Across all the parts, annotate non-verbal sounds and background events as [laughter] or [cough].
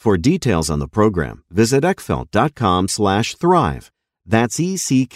For details on the program, visit eckfeldt.com slash thrive. That's E-C-K-F-E-L-D-T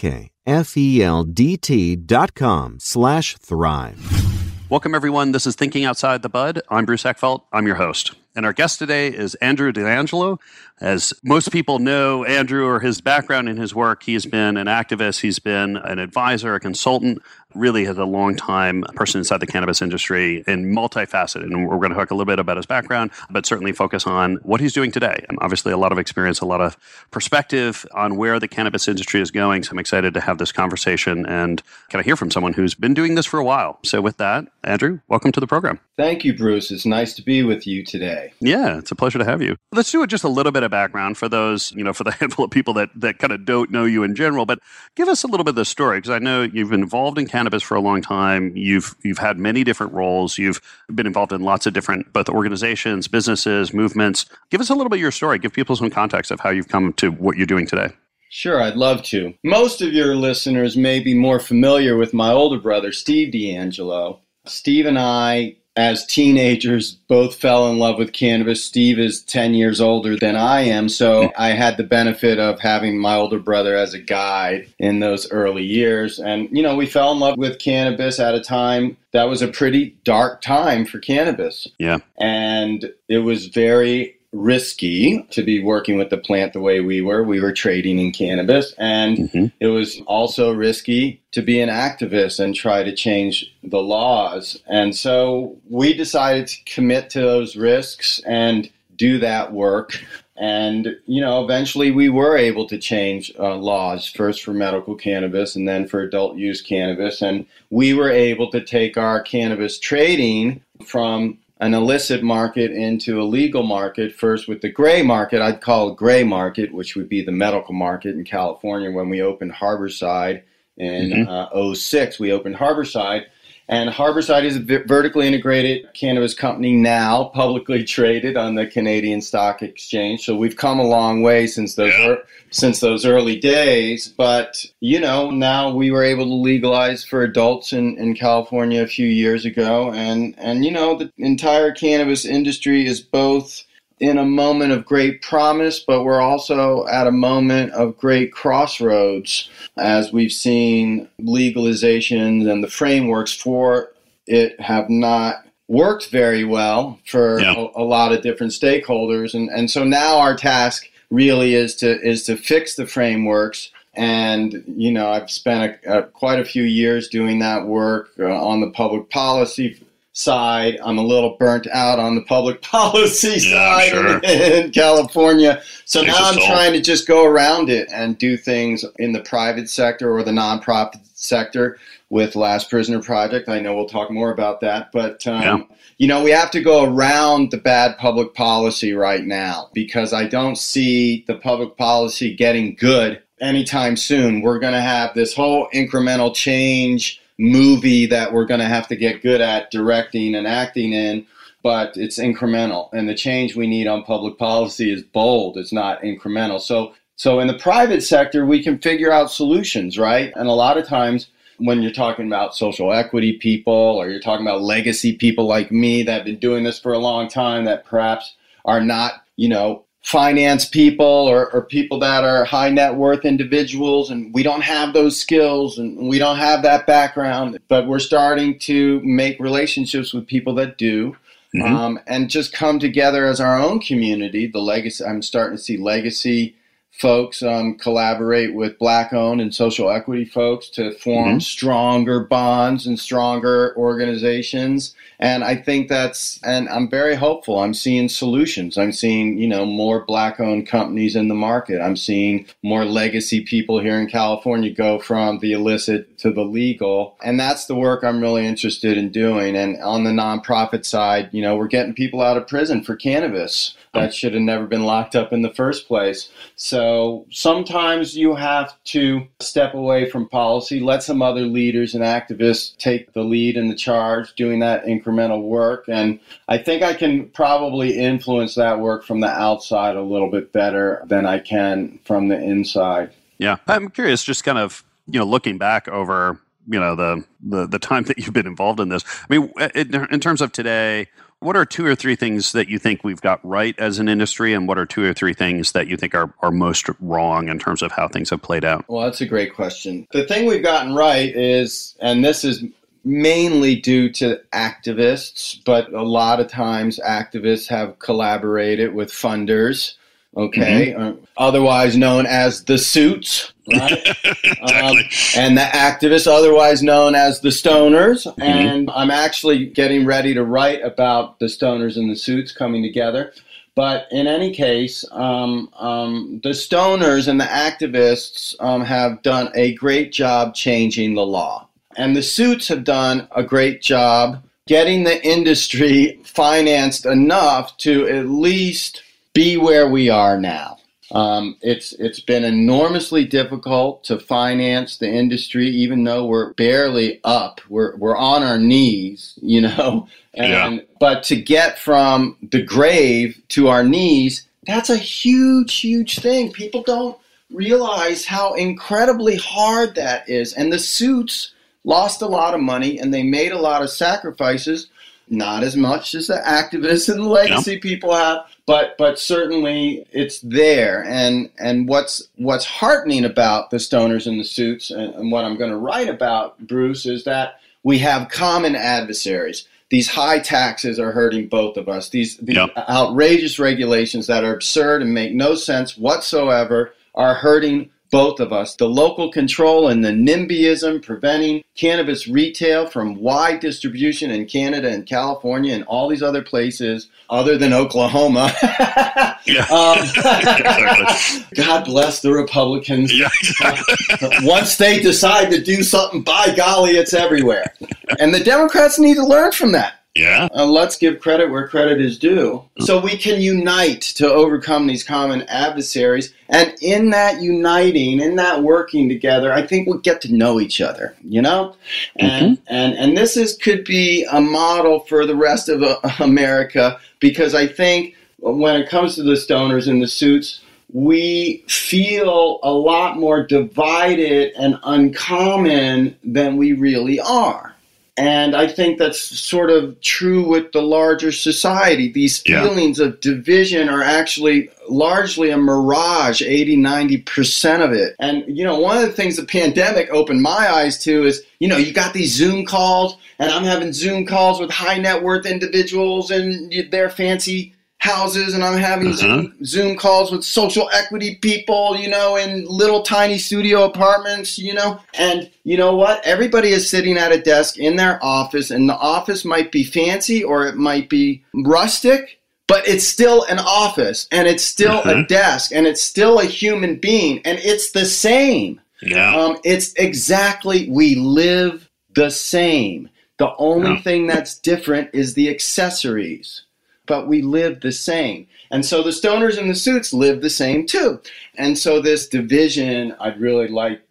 dot com slash thrive. Welcome, everyone. This is Thinking Outside the Bud. I'm Bruce Eckfeldt. I'm your host. And our guest today is Andrew DeAngelo. As most people know, Andrew or his background in his work, he's been an activist, he's been an advisor, a consultant, really has a long time person inside the cannabis industry and multifaceted. And we're going to talk a little bit about his background, but certainly focus on what he's doing today. And obviously, a lot of experience, a lot of perspective on where the cannabis industry is going. So I'm excited to have this conversation and kind of hear from someone who's been doing this for a while. So with that, Andrew, welcome to the program. Thank you, Bruce. It's nice to be with you today. Yeah, it's a pleasure to have you. Let's do it just a little bit of background for those, you know, for the [laughs] handful of people that, that kind of don't know you in general, but give us a little bit of the story because I know you've been involved in cannabis for a long time. You've you've had many different roles. You've been involved in lots of different both organizations, businesses, movements. Give us a little bit of your story. Give people some context of how you've come to what you're doing today. Sure, I'd love to. Most of your listeners may be more familiar with my older brother, Steve DeAngelo. Steve and I as teenagers both fell in love with cannabis. Steve is 10 years older than I am, so I had the benefit of having my older brother as a guide in those early years. And, you know, we fell in love with cannabis at a time that was a pretty dark time for cannabis. Yeah. And it was very risky to be working with the plant the way we were. We were trading in cannabis, and mm-hmm. it was also risky to be an activist and try to change the laws. And so we decided to commit to those risks and do that work. And, you know, eventually we were able to change uh, laws, first for medical cannabis and then for adult use cannabis. And we were able to take our cannabis trading from an illicit market into a legal market first with the gray market i'd call a gray market which would be the medical market in california when we opened harborside in mm-hmm. uh, 06 we opened harborside and Harborside is a vertically integrated cannabis company now, publicly [laughs] traded on the Canadian Stock Exchange. So we've come a long way since those yeah. er- since those early days. But you know, now we were able to legalize for adults in, in California a few years ago, and and you know, the entire cannabis industry is both in a moment of great promise, but we're also at a moment of great crossroads as we've seen legalizations and the frameworks for it have not worked very well for yeah. a, a, lot of different stakeholders. And, and so now our task really is to is to fix the frameworks. And you know, I've spent a, a, quite a few years doing that work uh, on the public policy side. I'm a little burnt out on the public [laughs] policy yeah, side sure. in, in, California. So Takes now I'm trying to just go around it and do things in the private sector or the nonprofit sector with Last Prisoner Project. I know we'll talk more about that, but um, yeah. you know we have to go around the bad public policy right now because I don't see the public policy getting good anytime soon. We're going to have this whole incremental change movie that we're going to have to get good at directing and acting in, but it's incremental. And the change we need on public policy is bold, it's not incremental. So, so in the private sector, we can figure out solutions, right? And a lot of times, when you're talking about social equity people or you're talking about legacy people like me that have been doing this for a long time that perhaps are not, you know, finance people or, or people that are high net worth individuals and we don't have those skills and we don't have that background but we're starting to make relationships with people that do mm-hmm. um, and just come together as our own community the legacy i'm starting to see legacy folks um, collaborate with black owned and social equity folks to form mm-hmm. stronger bonds and stronger organizations. And i think that's and i'm very hopeful. I'm seeing solutions. I'm seeing you know more black owned companies in the market. I'm seeing more legacy people here in california go from the illicit to the legal. And that's the work i'm really interested in doing. And on the nonprofit side you know we're getting people out of prison for cannabis that should have never been locked up in the first place. So sometimes you have to step away from policy, let some other leaders and activists take the lead and the charge doing that incremental work. And I think I can probably influence that work from the outside a little bit better than I can from the inside. Yeah. I'm curious, just kind of, you know, looking back over you know the, the the time that you've been involved in this i mean in, in terms of today what are two or three things that you think we've got right as an industry, and what are two or three things that you think are, are most wrong in terms of how things have played out? Well, that's a great question. The thing we've gotten right is, and this is mainly due to activists, but a lot of times activists have collaborated with funders okay, mm-hmm. uh, otherwise known as the suits, right? [laughs] exactly. um, and the activists, otherwise known as the stoners. Mm-hmm. And I'm actually getting ready to write about the stoners and the suits coming together. But in any case, um, um, the stoners and the activists um, have done a great job changing the law. And the suits have done a great job getting the industry financed enough to at least be where we are now. Um, it's it's been enormously difficult to finance the industry, even though we're barely up. We're we're on our knees, you know. [laughs] And yeah. but to get from the grave to our knees, that's a huge, huge thing. People don't realize how incredibly hard that is. And the suits lost a lot of money and they made a lot of sacrifices not as much as the activists and the legacy yeah. people have, but but certainly it's there. And and what's what's heartening about the stoners and the suits, and, and what I'm going to write about, Bruce, is that we have common adversaries. These high taxes are hurting both of us. These, these outrageous regulations that are absurd and make no sense whatsoever are hurting both of us. The local control and the NIMBYism preventing cannabis retail from wide distribution in Canada and California and all these other places other than Oklahoma. [laughs] yeah. um, [laughs] God bless the Republicans. Yeah, exactly. Once they decide to do something, by golly, it's everywhere. And the Democrats need to learn from that. Yeah. Uh, let's give credit where credit is due. So we can unite to overcome these common adversaries. And in that uniting, in that working together, I think we'll get to know each other, you know? And, mm-hmm. and, and this is, could be a model for the rest of uh, [laughs] America because I think when it comes to the stoners and the suits, we feel a lot more divided and uncommon than we really are. And I think that's sort of true with the larger society. These Yeah. feelings of division are actually largely a mirage, 80, 90% of it. And, you know, one of the things the pandemic opened my eyes to is, you know, you got these Zoom calls, and I'm having Zoom calls with high net worth individuals and their fancy houses, and I'm having Uh-huh. Zoom, Zoom calls with social equity people, you know, in little tiny studio apartments, you know. And you know what? Everybody is sitting at a desk in their office, and the office might be fancy or it might be rustic, but it's still an office and it's still a Mhm. desk and it's still a human being and it's the same. Yeah. Um, it's exactly, we live the same. The only Yeah. thing that's different is the accessories, but we live the same. And so the stoners in the suits live the same too. And so this division, I'd really like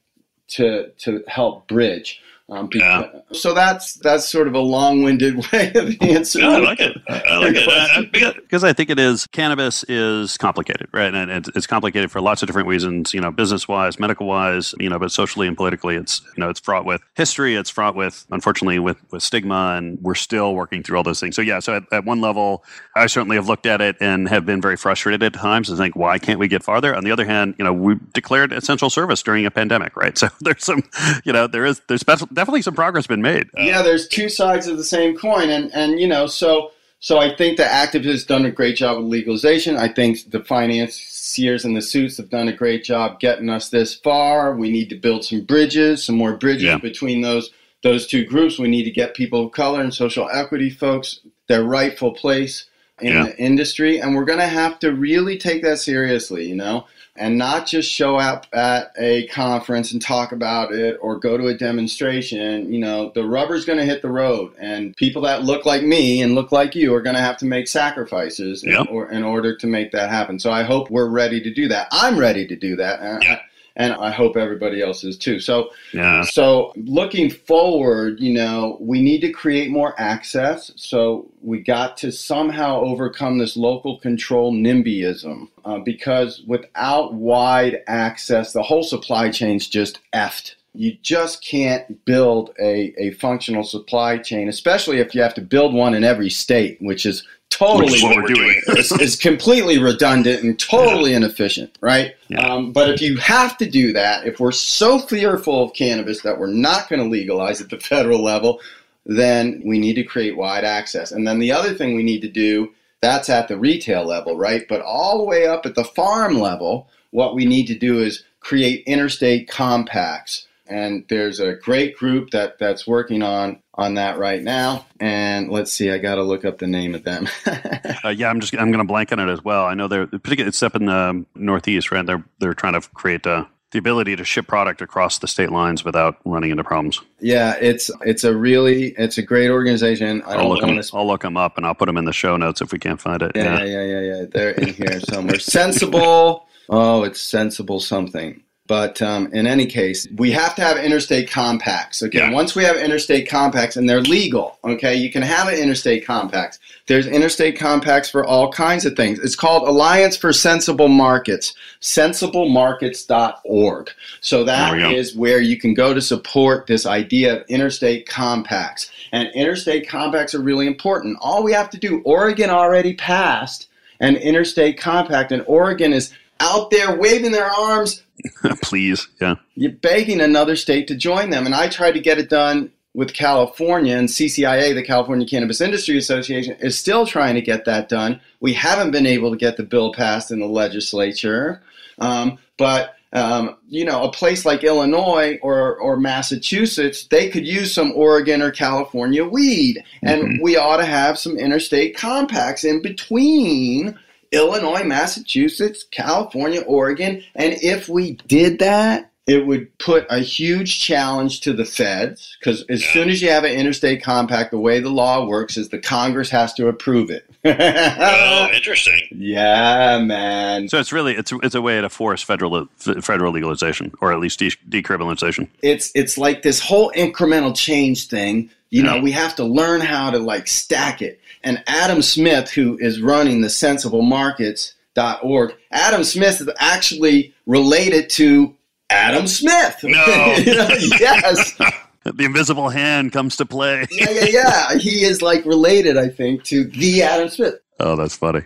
to to help bridge. Um, Yeah. So that's that's sort of a long-winded [laughs] way of answering. Yeah, I like it. I like it I- I- because- because I think it is cannabis is complicated, right? And it's, it's complicated for lots of different reasons. You know, business wise, medical wise. You know, but socially and politically, it's you know, it's fraught with history. It's fraught with, unfortunately, with with stigma, and we're still working through all those things. So yeah, so at, at one level, I certainly have looked at it and have been very frustrated at times and think, why can't we get farther? On the other hand, you know, we declared essential service during a pandemic, right? [laughs] So there's some, you know, there is there's special, definitely some progress been made. Uh, yeah, there's two sides of the same coin, and and you know, so so I think the activists have done a great job with legalization. I think the financiers and the suits have done a great job getting us this far. We need to build some bridges, some more bridges Yeah. between those those two groups. We need to get people of color and social equity folks their rightful place in Yeah. the industry, and we're going to have to really take that seriously, you know and not just show up at a conference and talk about it or go to a demonstration. You know, the rubber's going to hit the road, and people that look like me and look like you are going to have to make sacrifices in, or, in order to make that happen. So I hope we're ready to do that. I'm ready to do that. Yeah. And I hope everybody else is too. So yeah. so looking forward, you know, we need to create more access. So we got to somehow overcome this local control NIMBYism uh, because without wide access, the whole supply chain's just effed. You just can't build a, a functional supply chain, especially if you have to build one in every state, which is totally is what we're doing. is, is completely redundant and totally inefficient, right? Yeah. Um, but if you have to do that, if we're so fearful of cannabis that we're not going to legalize at the [laughs] federal level, then we need to create wide access. And then the other thing we need to do, that's at the retail level, right? But all the way up at the farm level, what we need to do is create interstate compacts. And there's a great group that, that's working on on that right now. And let's see, I got to look up the name of them. [laughs] Uh, yeah, I'm just I'm going to blank on it as well. I know they're particularly it's up in the northeast, right? They're they're trying to create uh, the ability to ship product across the state lines without running into problems. yeah, it's it's a really it's a great organization. I I'll look them, want I'll look them up and I'll put them in the show notes if we can't find it. Yeah, yeah, yeah, yeah, yeah. They're in here somewhere. sensible. [laughs] Oh, it's sensible something. But um, in any case, we have to have interstate compacts. Okay, Yeah. once we have interstate compacts and they're legal, okay, you can have an interstate compact. There's interstate compacts for all kinds of things. It's called Alliance for Sensible Markets, sensiblemarkets.org. So that There we go. is where you can go to support this idea of interstate compacts. And interstate compacts are really important. All we have to do, Oregon already passed an interstate compact, and Oregon is out there waving their arms, [laughs] Please, yeah, you're begging another state to join them. And I tried to get it done with California, and CCIA, the California Cannabis Industry Association, is still trying to get that done. We haven't been able to get the bill passed in the legislature. Um, but um, you know, a place like Illinois or, or Massachusetts, they could use some Oregon or California weed. And Mhm. we ought to have some interstate compacts in between Illinois, Massachusetts, California, Oregon. And if we did that, it would put a huge challenge to the feds because as soon as you have an interstate compact, the way the law works is the Congress has to approve it. [laughs] Oh, interesting. yeah, man. So it's really it's it's a way to force federal federal legalization or at least de- decriminalization. it's it's like this whole incremental change thing. You know, we have to learn how to like stack it. And Adam Smith, who is running the sensiblemarkets.org, Adam Smith is actually related to Adam Smith. No. [laughs] You know, yes. [laughs] the invisible hand comes to play. [laughs] yeah, yeah, yeah. He is like related, I think, to the Adam Smith. Oh, that's funny.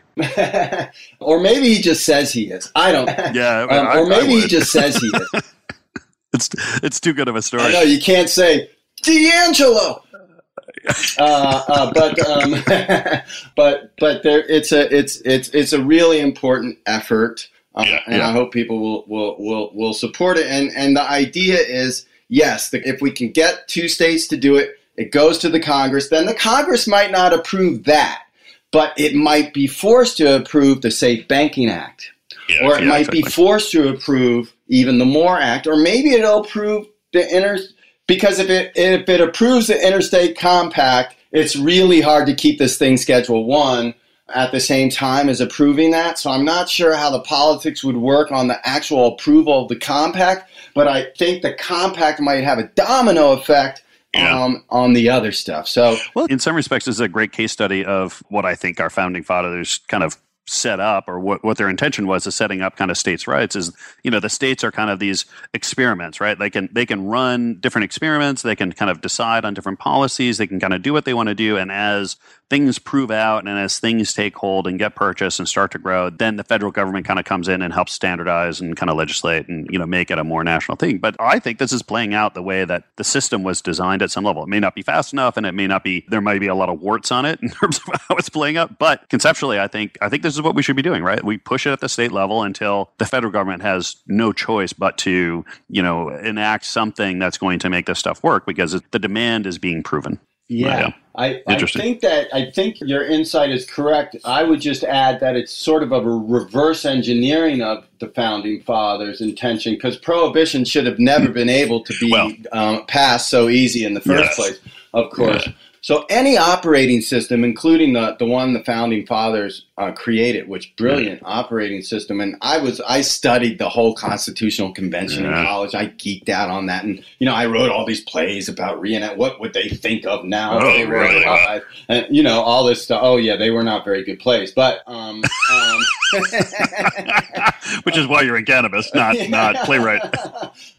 or maybe he just says he is. I don't. Yeah, Um, I- or I maybe he just says he is. It's it's too good of a story. know you can't say DeAngelo. Uh, uh, but um, [laughs] but but there, it's a it's it's it's a really important effort, uh, Yeah, and yeah. I hope people will will will will support it. And and the idea is yes, the, if we can get two states to do it, it goes to the Congress. Then the Congress might not approve that, but it might be forced to approve the Safe Banking Act Yeah, or it might be forced to approve even the More Act, or maybe it'll approve the inter. Because if it if it approves the interstate compact, it's really hard to keep this thing Schedule One at the same time as approving that. So I'm not sure how the politics would work on the actual approval of the compact, but I think the compact might have a domino effect Yeah. um, on the other stuff. So Well, in some respects, this is a great case study of what I think our founding fathers kind of set up or what, what their intention was is setting up kind of states rights is you know the states are kind of these experiments right? They can they can run different experiments. They can kind of decide on different policies. They can kind of do what they want to do. And as things prove out and as things take hold and get purchased and start to grow then the federal government kind of comes in and helps standardize and kind of legislate and you know make it a more national thing. But i think this is playing out the way that the system was designed at some level. It may not be fast enough and it may not be there might be a lot of warts on it in [laughs] terms of how it's playing out. But conceptually i think i think this is what we should be doing right we push it at the state level until the federal government has no choice but to you know enact something that's going to make this stuff work because it, the demand is being proven Yeah, Yeah. I, I think that I think your insight is correct. I would just add that it's sort of a reverse engineering of the founding fathers' intention because prohibition should have never been able to be Well- um, passed so easy in the first Yes. place. Of course. So any operating system, including the, the one the founding fathers uh, created, which brilliant operating system, and I was I studied the whole Constitutional Convention in college. I geeked out on that, and you know I wrote all these plays about reenact. What would they think of now? Oh, they were really? alive? And you know all this stuff. Oh yeah, they were not very good plays, but um, um [laughs] which is why you're in cannabis not not [laughs] playwright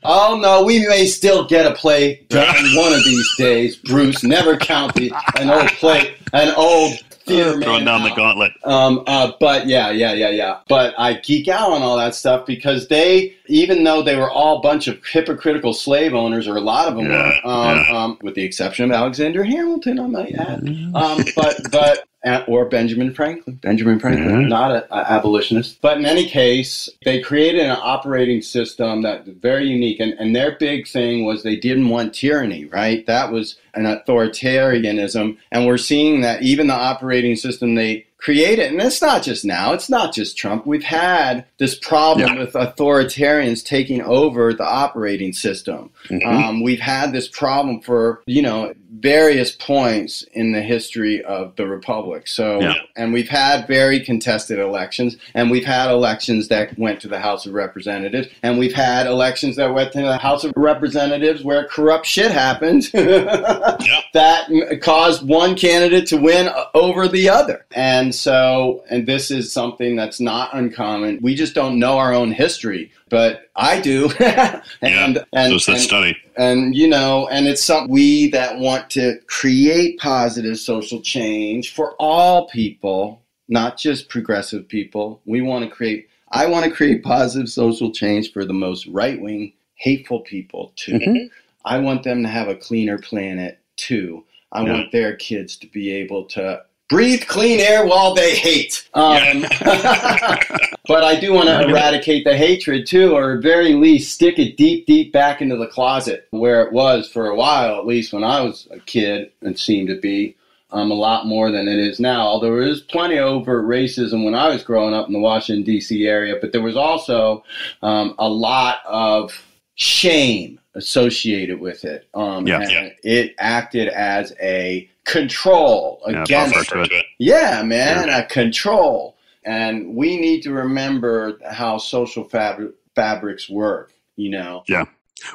oh no, we may still get a play done [laughs] one of these days. Bruce, never count the an old play, an old theater throwing down the gauntlet Um, uh, but yeah, yeah, yeah, yeah. But I geek out on all that stuff because they, even though they were all a bunch of hypocritical slave owners, or a lot of them Yeah, were, um, yeah. um, with the exception of Alexander Hamilton, I might add. Um, but but or Benjamin Franklin, Benjamin Franklin, Yeah. not an abolitionist. But in any case, they created an operating system that was very unique, and and their big thing was they didn't want tyranny, right? That was an authoritarianism, and we're seeing that even the operating system they created, and it's not just now, it's not just Trump. We've had this problem Yeah. with authoritarians taking over the operating system. Mhm. Um, we've had this problem for you know various points in the history of the republic. So, Yeah. and we've had very contested elections, and we've had elections that went to the House of Representatives, and we've had elections that went to the House of Representatives where corrupt shit happened [laughs] that caused one candidate to win over the other. And so, and this is something that's not uncommon. We just don't know our own history, but I do. [laughs] and, and, and, study and you know and it's something we that want to create positive social change for all people not just progressive people we want to create i want to create positive social change for the most right-wing hateful people too Mhm. i want them to have a cleaner planet too i Yeah. want their kids to be able to breathe clean air while they hate um, [laughs] but I do want to eradicate the hatred too, or at very least stick it deep, deep back into the closet where it was for a while, at least when I was a kid, it seemed to be um, a lot more than it is now. Although there is plenty of overt racism when I was growing up in the Washington, D.C. area, but there was also um, a lot of shame associated with it. Um, Yeah. and Yeah. It acted as a control against buffer to it. yeah, man, a control. And we need to remember how social fabri- fabrics work, you know. Yeah.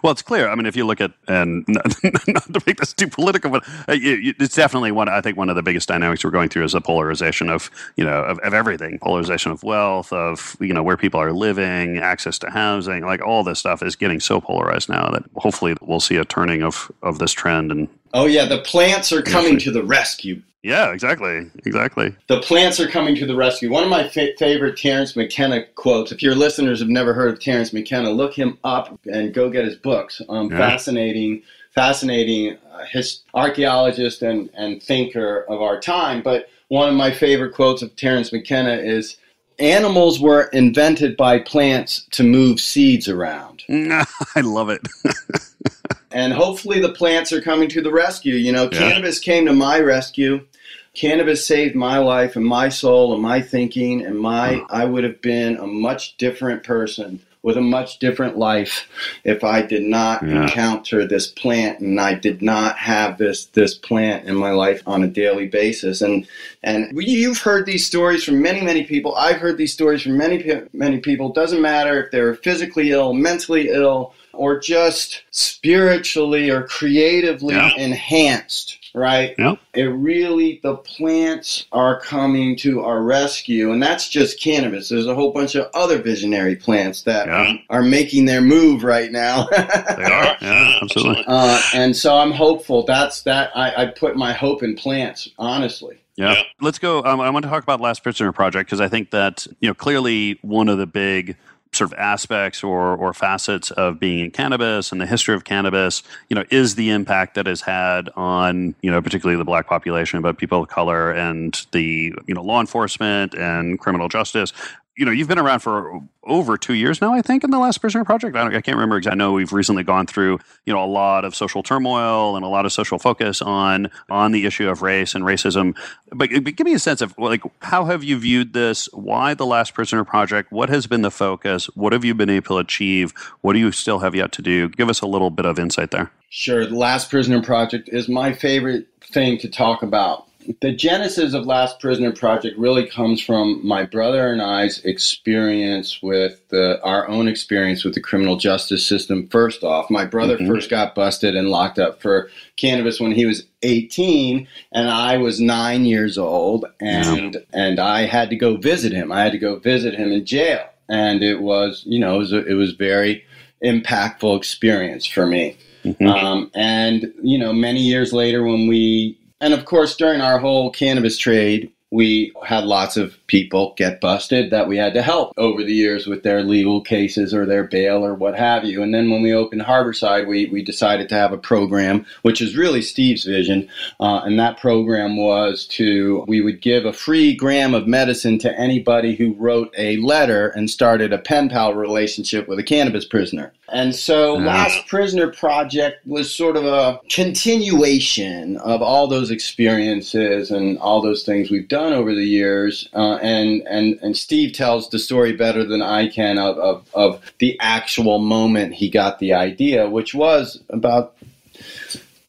Well, it's clear. I mean, if you look at, and [laughs] not, not to make this too political, but uh, it's definitely one. I think one of the biggest dynamics we're going through is a polarization of, you know, of, of, everything. Polarization of wealth, of you know where people are living, access to housing, like all this stuff is getting so polarized now that hopefully we'll see a turning of of this trend. And oh yeah, the plants are coming to the rescue. Yeah, exactly. Exactly. The plants are coming to the rescue. One of my fa- favorite Terence McKenna quotes, if your listeners have never heard of Terence McKenna, look him up and go get his books. Um, yeah. Fascinating, fascinating uh, his archaeologist and, and thinker of our time. But one of my favorite quotes of Terence McKenna is Animals were invented by plants to move seeds around. [laughs] I love it. [laughs] and hopefully the plants are coming to the rescue. You know, yeah. cannabis came to my rescue cannabis saved my life and my soul and my thinking and my I would have been a much different person with a much different life if I did not yeah. encounter this plant and I did not have this this plant in my life on a daily basis and and you've heard these stories from many many people I've heard these stories from many many people doesn't matter if they're physically ill mentally ill or just spiritually or creatively yeah. enhanced right? Yep. It really, the plants are coming to our rescue, and that's just cannabis. There's a whole bunch of other visionary plants that yeah. are making their move right now. [laughs] they are, yeah, absolutely. Uh, and so I'm hopeful. That's that. I, I put my hope in plants, honestly. Yeah. Let's go. Um, I want to talk about Last Prisoner Project because I think that, you know, clearly one of the big sort of aspects or, or facets of being in cannabis and the history of cannabis, you know, is the impact that has had on, you know, particularly the black population, but people of color and the, you know, law enforcement and criminal justice you know, you've been around for over two years now, I think, in the Last Prisoner Project. I, I, can't remember exactly. I know we've recently gone through, you know, a lot of social turmoil and a lot of social focus on on the issue of race and racism. But, but give me a sense of like how have you viewed this? Why the Last Prisoner Project? What has been the focus? What have you been able to achieve? What do you still have yet to do? Give us a little bit of insight there. Sure. The Last Prisoner Project is my favorite thing to talk about the genesis of Last Prisoner Project really comes from my brother and I's experience with the, our own experience with the criminal justice system. First off, my brother mm-hmm. first got busted and locked up for cannabis when he was 18, and I was nine years old, and yeah. and I had to go visit him. I had to go visit him in jail, and it was you know it was a, it was very impactful experience for me. Mm-hmm. Um, and you know, many years later, when we and of course, during our whole cannabis trade, we had lots of people get busted that we had to help over the years with their legal cases or their bail or what have you. And then when we opened Harborside, we, we decided to have a program, which is really Steve's vision. Uh, and that program was to, we would give a free gram of medicine to anybody who wrote a letter and started a pen pal relationship with a cannabis prisoner. And so, uh, Last Prisoner Project was sort of a continuation of all those experiences and all those things we've done over the years. Uh, and, and, and Steve tells the story better than I can of, of, of the actual moment he got the idea, which was about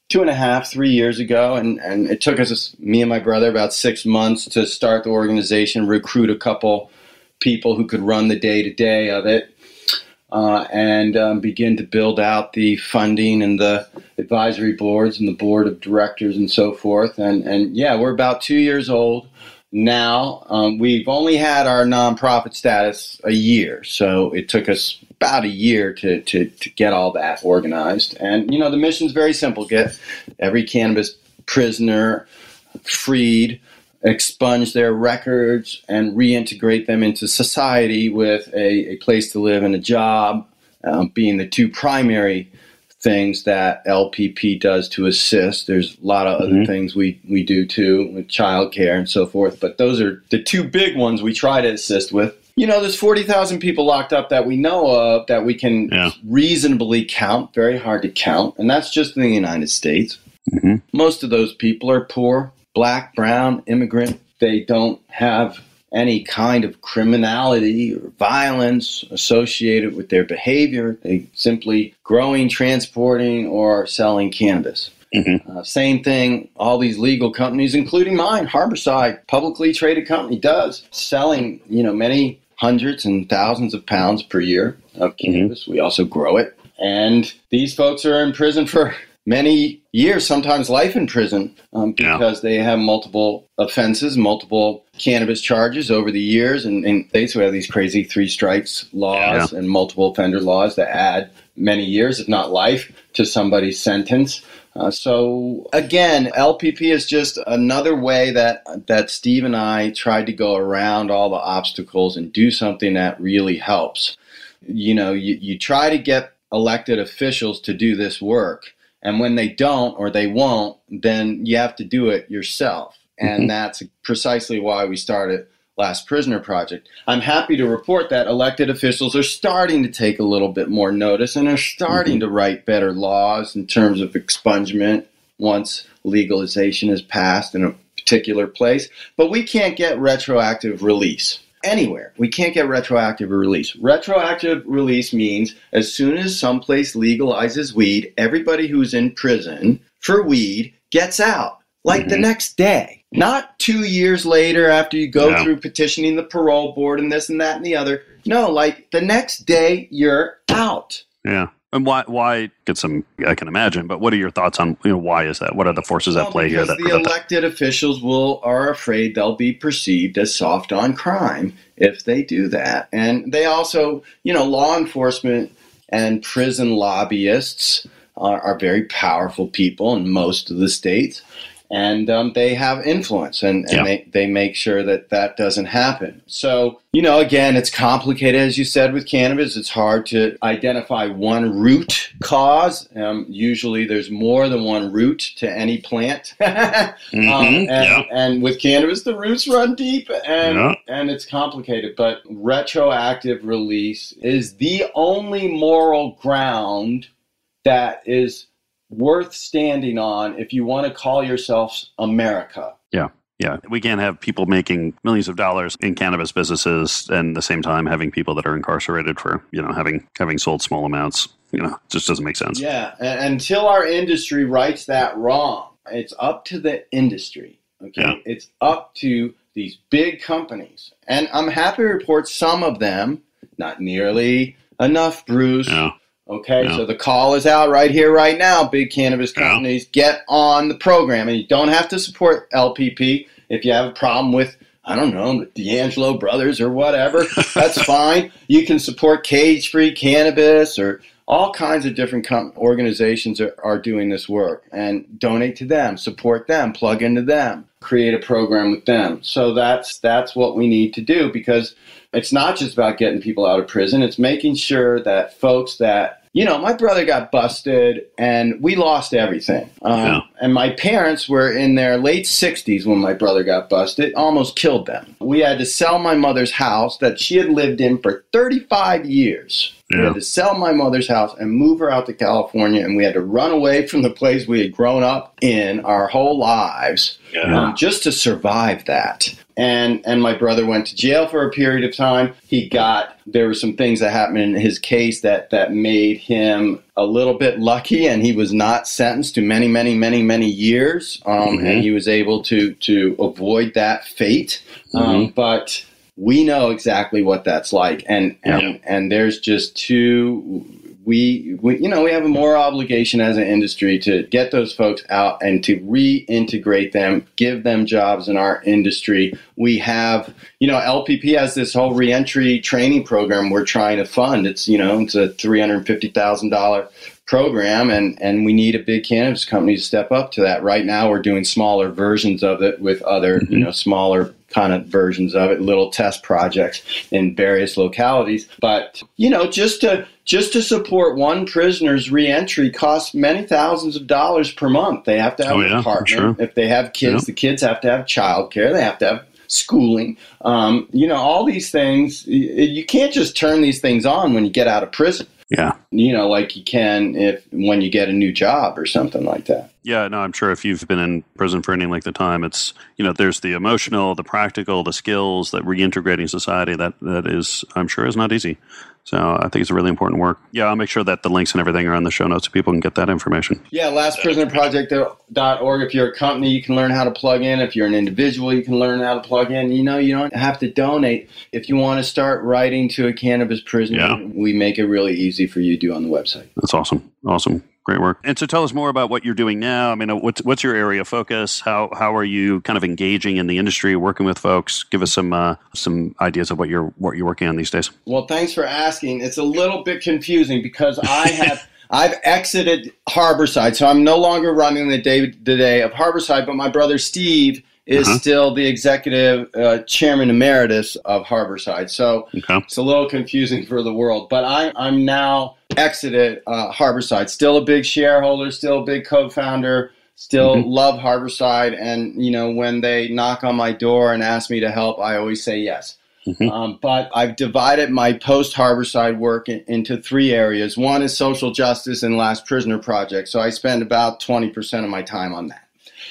two and a half, three years ago, and, and it took us, me and my brother, about six months to start the organization, recruit a couple people who could run the day to day of it uh, and um, begin to build out the funding and the advisory boards and the board of directors and so forth. And, and yeah, we're about two years old now. Um, we've only had our nonprofit status a year, so it took us about a year to, to, to get all that organized. And, you know, the mission's very simple get every cannabis prisoner freed expunge their records and reintegrate them into society with a, a place to live and a job, um, being the two primary things that LPP does to assist. There's a lot of mm-hmm. other things we, we do too with childcare and so forth, but those are the two big ones we try to assist with. You know, there's 40,000 people locked up that we know of that we can yeah. reasonably count, very hard to count, and that's just in the United States. Mm-hmm. Most of those people are poor, black, brown, immigrant. They don't have any kind of criminality or violence associated with their behavior. They simply growing, transporting, or selling cannabis. Mm-hmm. Uh, same thing, all these legal companies, including mine, Harborside, publicly traded company, does selling you know many hundreds and thousands of pounds per year of mm-hmm. cannabis. Mm-hmm. We also grow it. and these folks are in prison for many years, sometimes life in prison, um, because yeah. they have multiple offenses, multiple cannabis charges over the years, and, and they have these crazy three strikes laws yeah. and multiple offender laws that add many years, if not life, to somebody's sentence. Uh, so again, LPP is just another way that that Steve and I tried to go around all the obstacles and do something that really helps. You know, you, you try to get elected officials to do this work, and when they don't or they won't, then you have to do it yourself. And mm-hmm. that's precisely why we started Last Prisoner Project. I'm happy to report that elected officials are starting to take a little bit more notice and are starting mm-hmm. to write better laws in terms of expungement once legalization is passed in a particular place. But we can't get retroactive release anywhere. We can't get retroactive release. Retroactive release means as soon as someplace legalizes weed, everybody who's in prison for weed gets out like mm-hmm. the next day. Not two years later after you go yeah. through petitioning the parole board and this and that and the other. No, like the next day you're out. Yeah. And why? Why get some? I can imagine. But what are your thoughts on you know why is that? What are the forces well, at play here? That the elected that? officials will are afraid they'll be perceived as soft on crime if they do that, and they also, you know, law enforcement and prison lobbyists are, are very powerful people in most of the states and um, they have influence and, and yeah. they, they make sure that that doesn't happen. So, you know, again, it's complicated, as you said, with cannabis. It's hard to identify one root cause. Um, usually there's more than one root to any plant. [laughs] mm-hmm. um, and, yeah. and, with cannabis, the roots run deep and, yeah. and it's complicated. But retroactive release is the only moral ground that is worth standing on if you want to call yourself America. Yeah. Yeah, we can't have people making millions of dollars in cannabis businesses and the same time having people that are incarcerated for, you know, having having sold small amounts. You know, just doesn't make sense. Yeah, and until our industry rights that wrong, it's up to the industry. Okay, yeah. it's up to these big companies, and I'm happy to report some of them, not nearly enough, Bruce. Yeah. Okay, yeah. so the call is out right here, right now. Big cannabis companies, yeah. get on the program. And you don't have to support LPP if you have a problem with, I don't know, the DeAngelo brothers or whatever. [laughs] That's fine. You can support Cage Free Cannabis or all kinds of different com- organizations are, are doing this work and donate to them, support them, plug into them, create a program with them. So that's that's what we need to do because it's not just about getting people out of prison, it's making sure that folks that you know, my brother got busted and we lost everything. Um, yeah. And my parents were in their late 60s when my brother got busted, almost killed them. We had to sell my mother's house that she had lived in for 35 years. Yeah. We had to sell my mother's house and move her out to California, and we had to run away from the place we had grown up in our whole lives yeah. um, just to survive that and and my brother went to jail for a period of time. He got there were some things that happened in his case that that made him a little bit lucky, and he was not sentenced to many, many, many, many years, um, mm-hmm. and he was able to to avoid that fate. Um, mm-hmm. Um, but we know exactly what that's like, and and yeah. and there's just too we, we, you know, we have a more obligation as an industry to get those folks out and to reintegrate them, give them jobs in our industry. We have, you know, LPP has this whole reentry training program we're trying to fund. It's, you know, it's a three hundred fifty thousand dollar program and and we need a big cannabis company to step up to that right now we're doing smaller versions of it with other mm-hmm. you know smaller kind of versions of it little test projects in various localities. But you know just to just to support one prisoner's reentry costs many thousands of dollars per month. They have to have oh, an apartment. sure. if they have kids yeah. the kids have to have childcare. They have to have schooling. Um, you know all these things you can't just turn these things on when you get out of prison yeah. You know, like you can if when you get a new job or something like that. Yeah, no, I'm sure if you've been in prison for any length of time, it's you know, there's the emotional, the practical, the skills, that reintegrating society that that is I'm sure is not easy. So I think it's a really important work. Yeah, I'll make sure that the links and everything are on the show notes so people can get that information. Yeah, lastprisonerproject.org. If you're a company, you can learn how to plug in. If you're an individual, you can learn how to plug in. You know, you don't have to donate. If you want to start writing to a cannabis prisoner, Yeah. we make it really easy for you to do on the website. That's awesome. Awesome. Great work. And so tell us more about what you're doing now. I mean, uh, what's, what's your area of focus? How, how are you kind of engaging in the industry, working with folks? Give us some, uh, some ideas of what you're, what you're working on these days. Well, thanks for asking. It's a little bit confusing because I have [laughs] I've exited Harborside, so I'm no longer running the day to day of Harborside. But my brother Steve is Uh-huh. still the executive uh, chairman emeritus of Harborside. So Okay. it's a little confusing for the world. But I, I'm now exited uh, Harborside. Still a big shareholder, still a big co-founder. Still Mhm. love Harborside, and you know when they knock on my door and ask me to help, I always say yes. Mhm. Um, but I've divided my post Harborside work in, into three areas. One is social justice and Last Prisoner Project. So I spend about 20% of my time on that.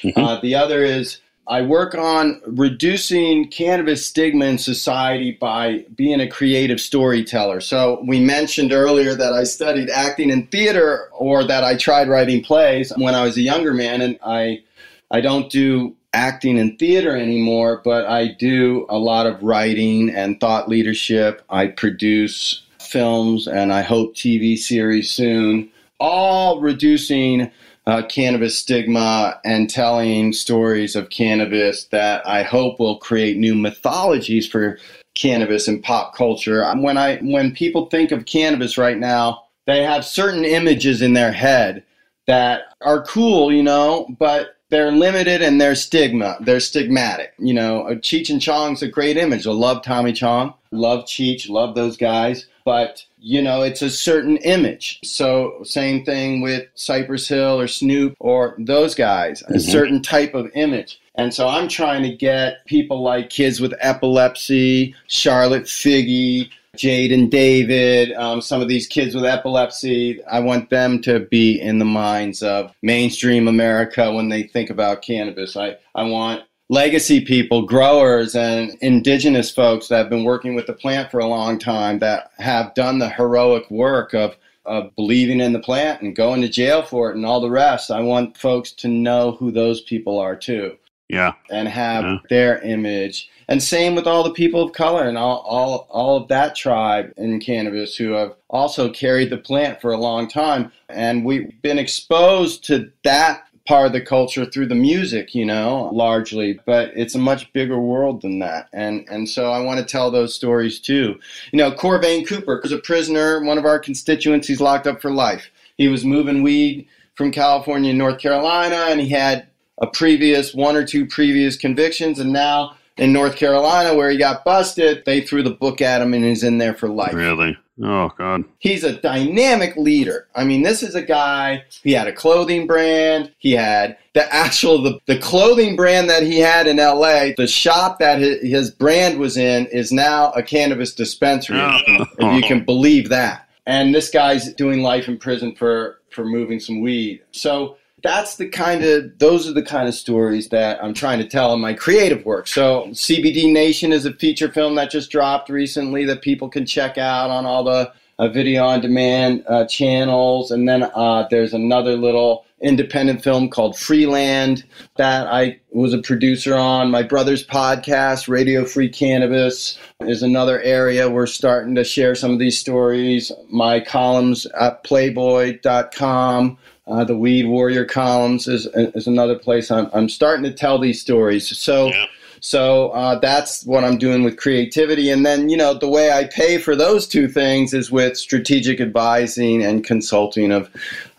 Mhm. Uh, the other is I work on reducing cannabis stigma in society by being a creative storyteller. So we mentioned earlier that I studied acting in theater or that I tried writing plays when I was a younger man and I I don't do acting in theater anymore, but I do a lot of writing and thought leadership. I produce films and I hope TV series soon, all reducing uh, cannabis stigma and telling stories of cannabis that I hope will create new mythologies for cannabis and pop culture. Um, When I when people think of cannabis right now, they have certain images in their head that are cool, you know, but they're limited and they're stigma. They're stigmatic. You know, Uh, Cheech and Chong's a great image. I love Tommy Chong, love Cheech, love those guys. But, you know, it's a certain image. So, same thing with Cypress Hill or Snoop or those guys, a certain type of image. And so I'm trying to get people like kids with epilepsy, Charlotte Figi, Jade and David, um, some of these kids with epilepsy. I want them to be in the minds of mainstream America when they think about cannabis. I, I want legacy people, growers, and indigenous folks that have been working with the plant for a long time that have done the heroic work of of believing in the plant and going to jail for it and all the rest. I want folks to know who those people are too Yeah. and have Yeah. their image. And same with all the people of color and all, all, all of that tribe in cannabis who have also carried the plant for a long time. And we've been exposed to that part of the culture through the music, you know, largely, but it's a much bigger world than that. And and so I want to tell those stories too. You know, Corvain Cooper was a prisoner, one of our constituents, he's locked up for life. He was moving weed from California to North Carolina and he had a previous one or two previous convictions and now in North Carolina where he got busted, they threw the book at him and he's in there for life. Really? Oh, God. He's a dynamic leader. I mean, this is a guy, he had a clothing brand. He had the actual, the, the clothing brand that he had in LA, the shop that his, his brand was in is now a cannabis dispensary, if you can- if you can believe that. And this guy's doing life in prison for, for moving some weed. So that's the kind of, those are the kind of stories that I'm trying to tell in my creative work. So CBD Nation is a feature film that just dropped recently that people can check out on all the uh, video on demand uh, channels. And then uh, there's another little independent film called Freeland that I was a producer on. My brother's podcast, Radio Free Cannabis, is another area we're starting to share some of these stories. My columns at playboy.com. Uh, the Weed Warrior columns is, is another place I'm, I'm starting to tell these stories. So, so uh, that's what I'm doing with creativity. And then, you know, the way I pay for those two things is with strategic advising and consulting of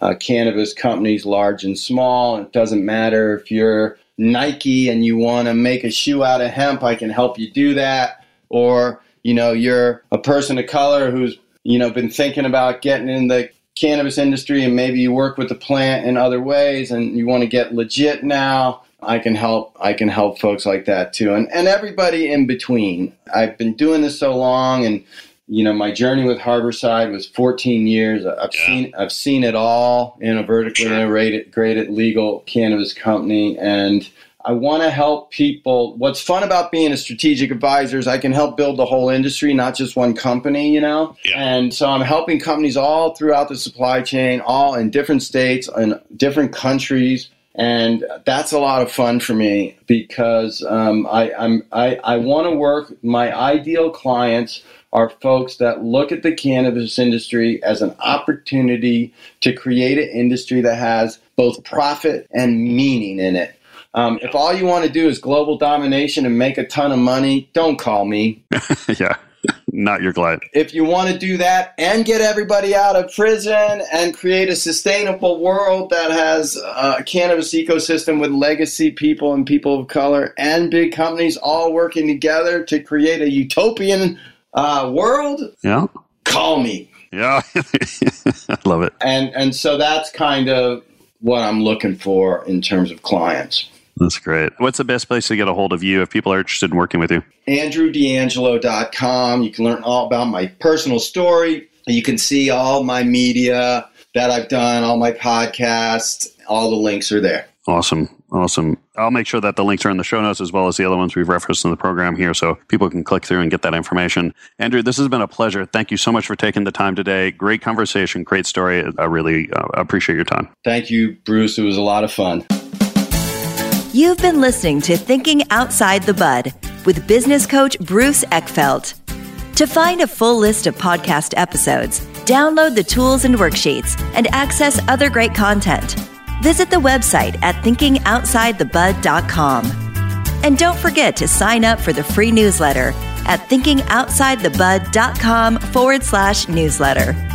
uh, cannabis companies, large and small. It doesn't matter if you're Nike and you want to make a shoe out of hemp, I can help you do that. Or, you know, you're a person of color who's, you know, been thinking about getting in the cannabis industry and maybe you work with the plant in other ways and you want to get legit now I can help I can help folks like that too and and everybody in between. I've been doing this so long and you know my journey with Harborside was 14 years. I've seen I've seen it all in a vertically integrated graded legal cannabis company and I want to help people. What's fun about being a strategic advisor is I can help build the whole industry, not just one company, you know? Yeah. And so I'm helping companies all throughout the supply chain, all in different states and different countries. And that's a lot of fun for me because um, I, I'm, I, I want to work. My ideal clients are folks that look at the cannabis industry as an opportunity to create an industry that has both profit and meaning in it. Um, if all you want to do is global domination and make a ton of money, don't call me. [laughs] yeah, not your client. If you want to do that and get everybody out of prison and create a sustainable world that has a cannabis ecosystem with legacy people and people of color and big companies all working together to create a utopian uh, world, yeah, call me. Yeah, [laughs] I love it. And and so that's kind of what I'm looking for in terms of clients. That's great. What's the best place to get a hold of you if people are interested in working with you? AndrewDeangelo.com. You can learn all about my personal story. You can see all my media that I've done, all my podcasts. All the links are there. Awesome. Awesome. I'll make sure that the links are in the show notes as well as the other ones we've referenced in the program here so people can click through and get that information. Andrew, this has been a pleasure. Thank you so much for taking the time today. Great conversation, great story. I really uh, appreciate your time. Thank you, Bruce. It was a lot of fun. You've been listening to Thinking Outside the Bud with business coach Bruce Eckfeldt. To find a full list of podcast episodes, download the tools and worksheets, and access other great content, visit the website at thinkingoutsidethebud.com. And don't forget to sign up for the free newsletter at thinkingoutsidethebud.com forward slash newsletter.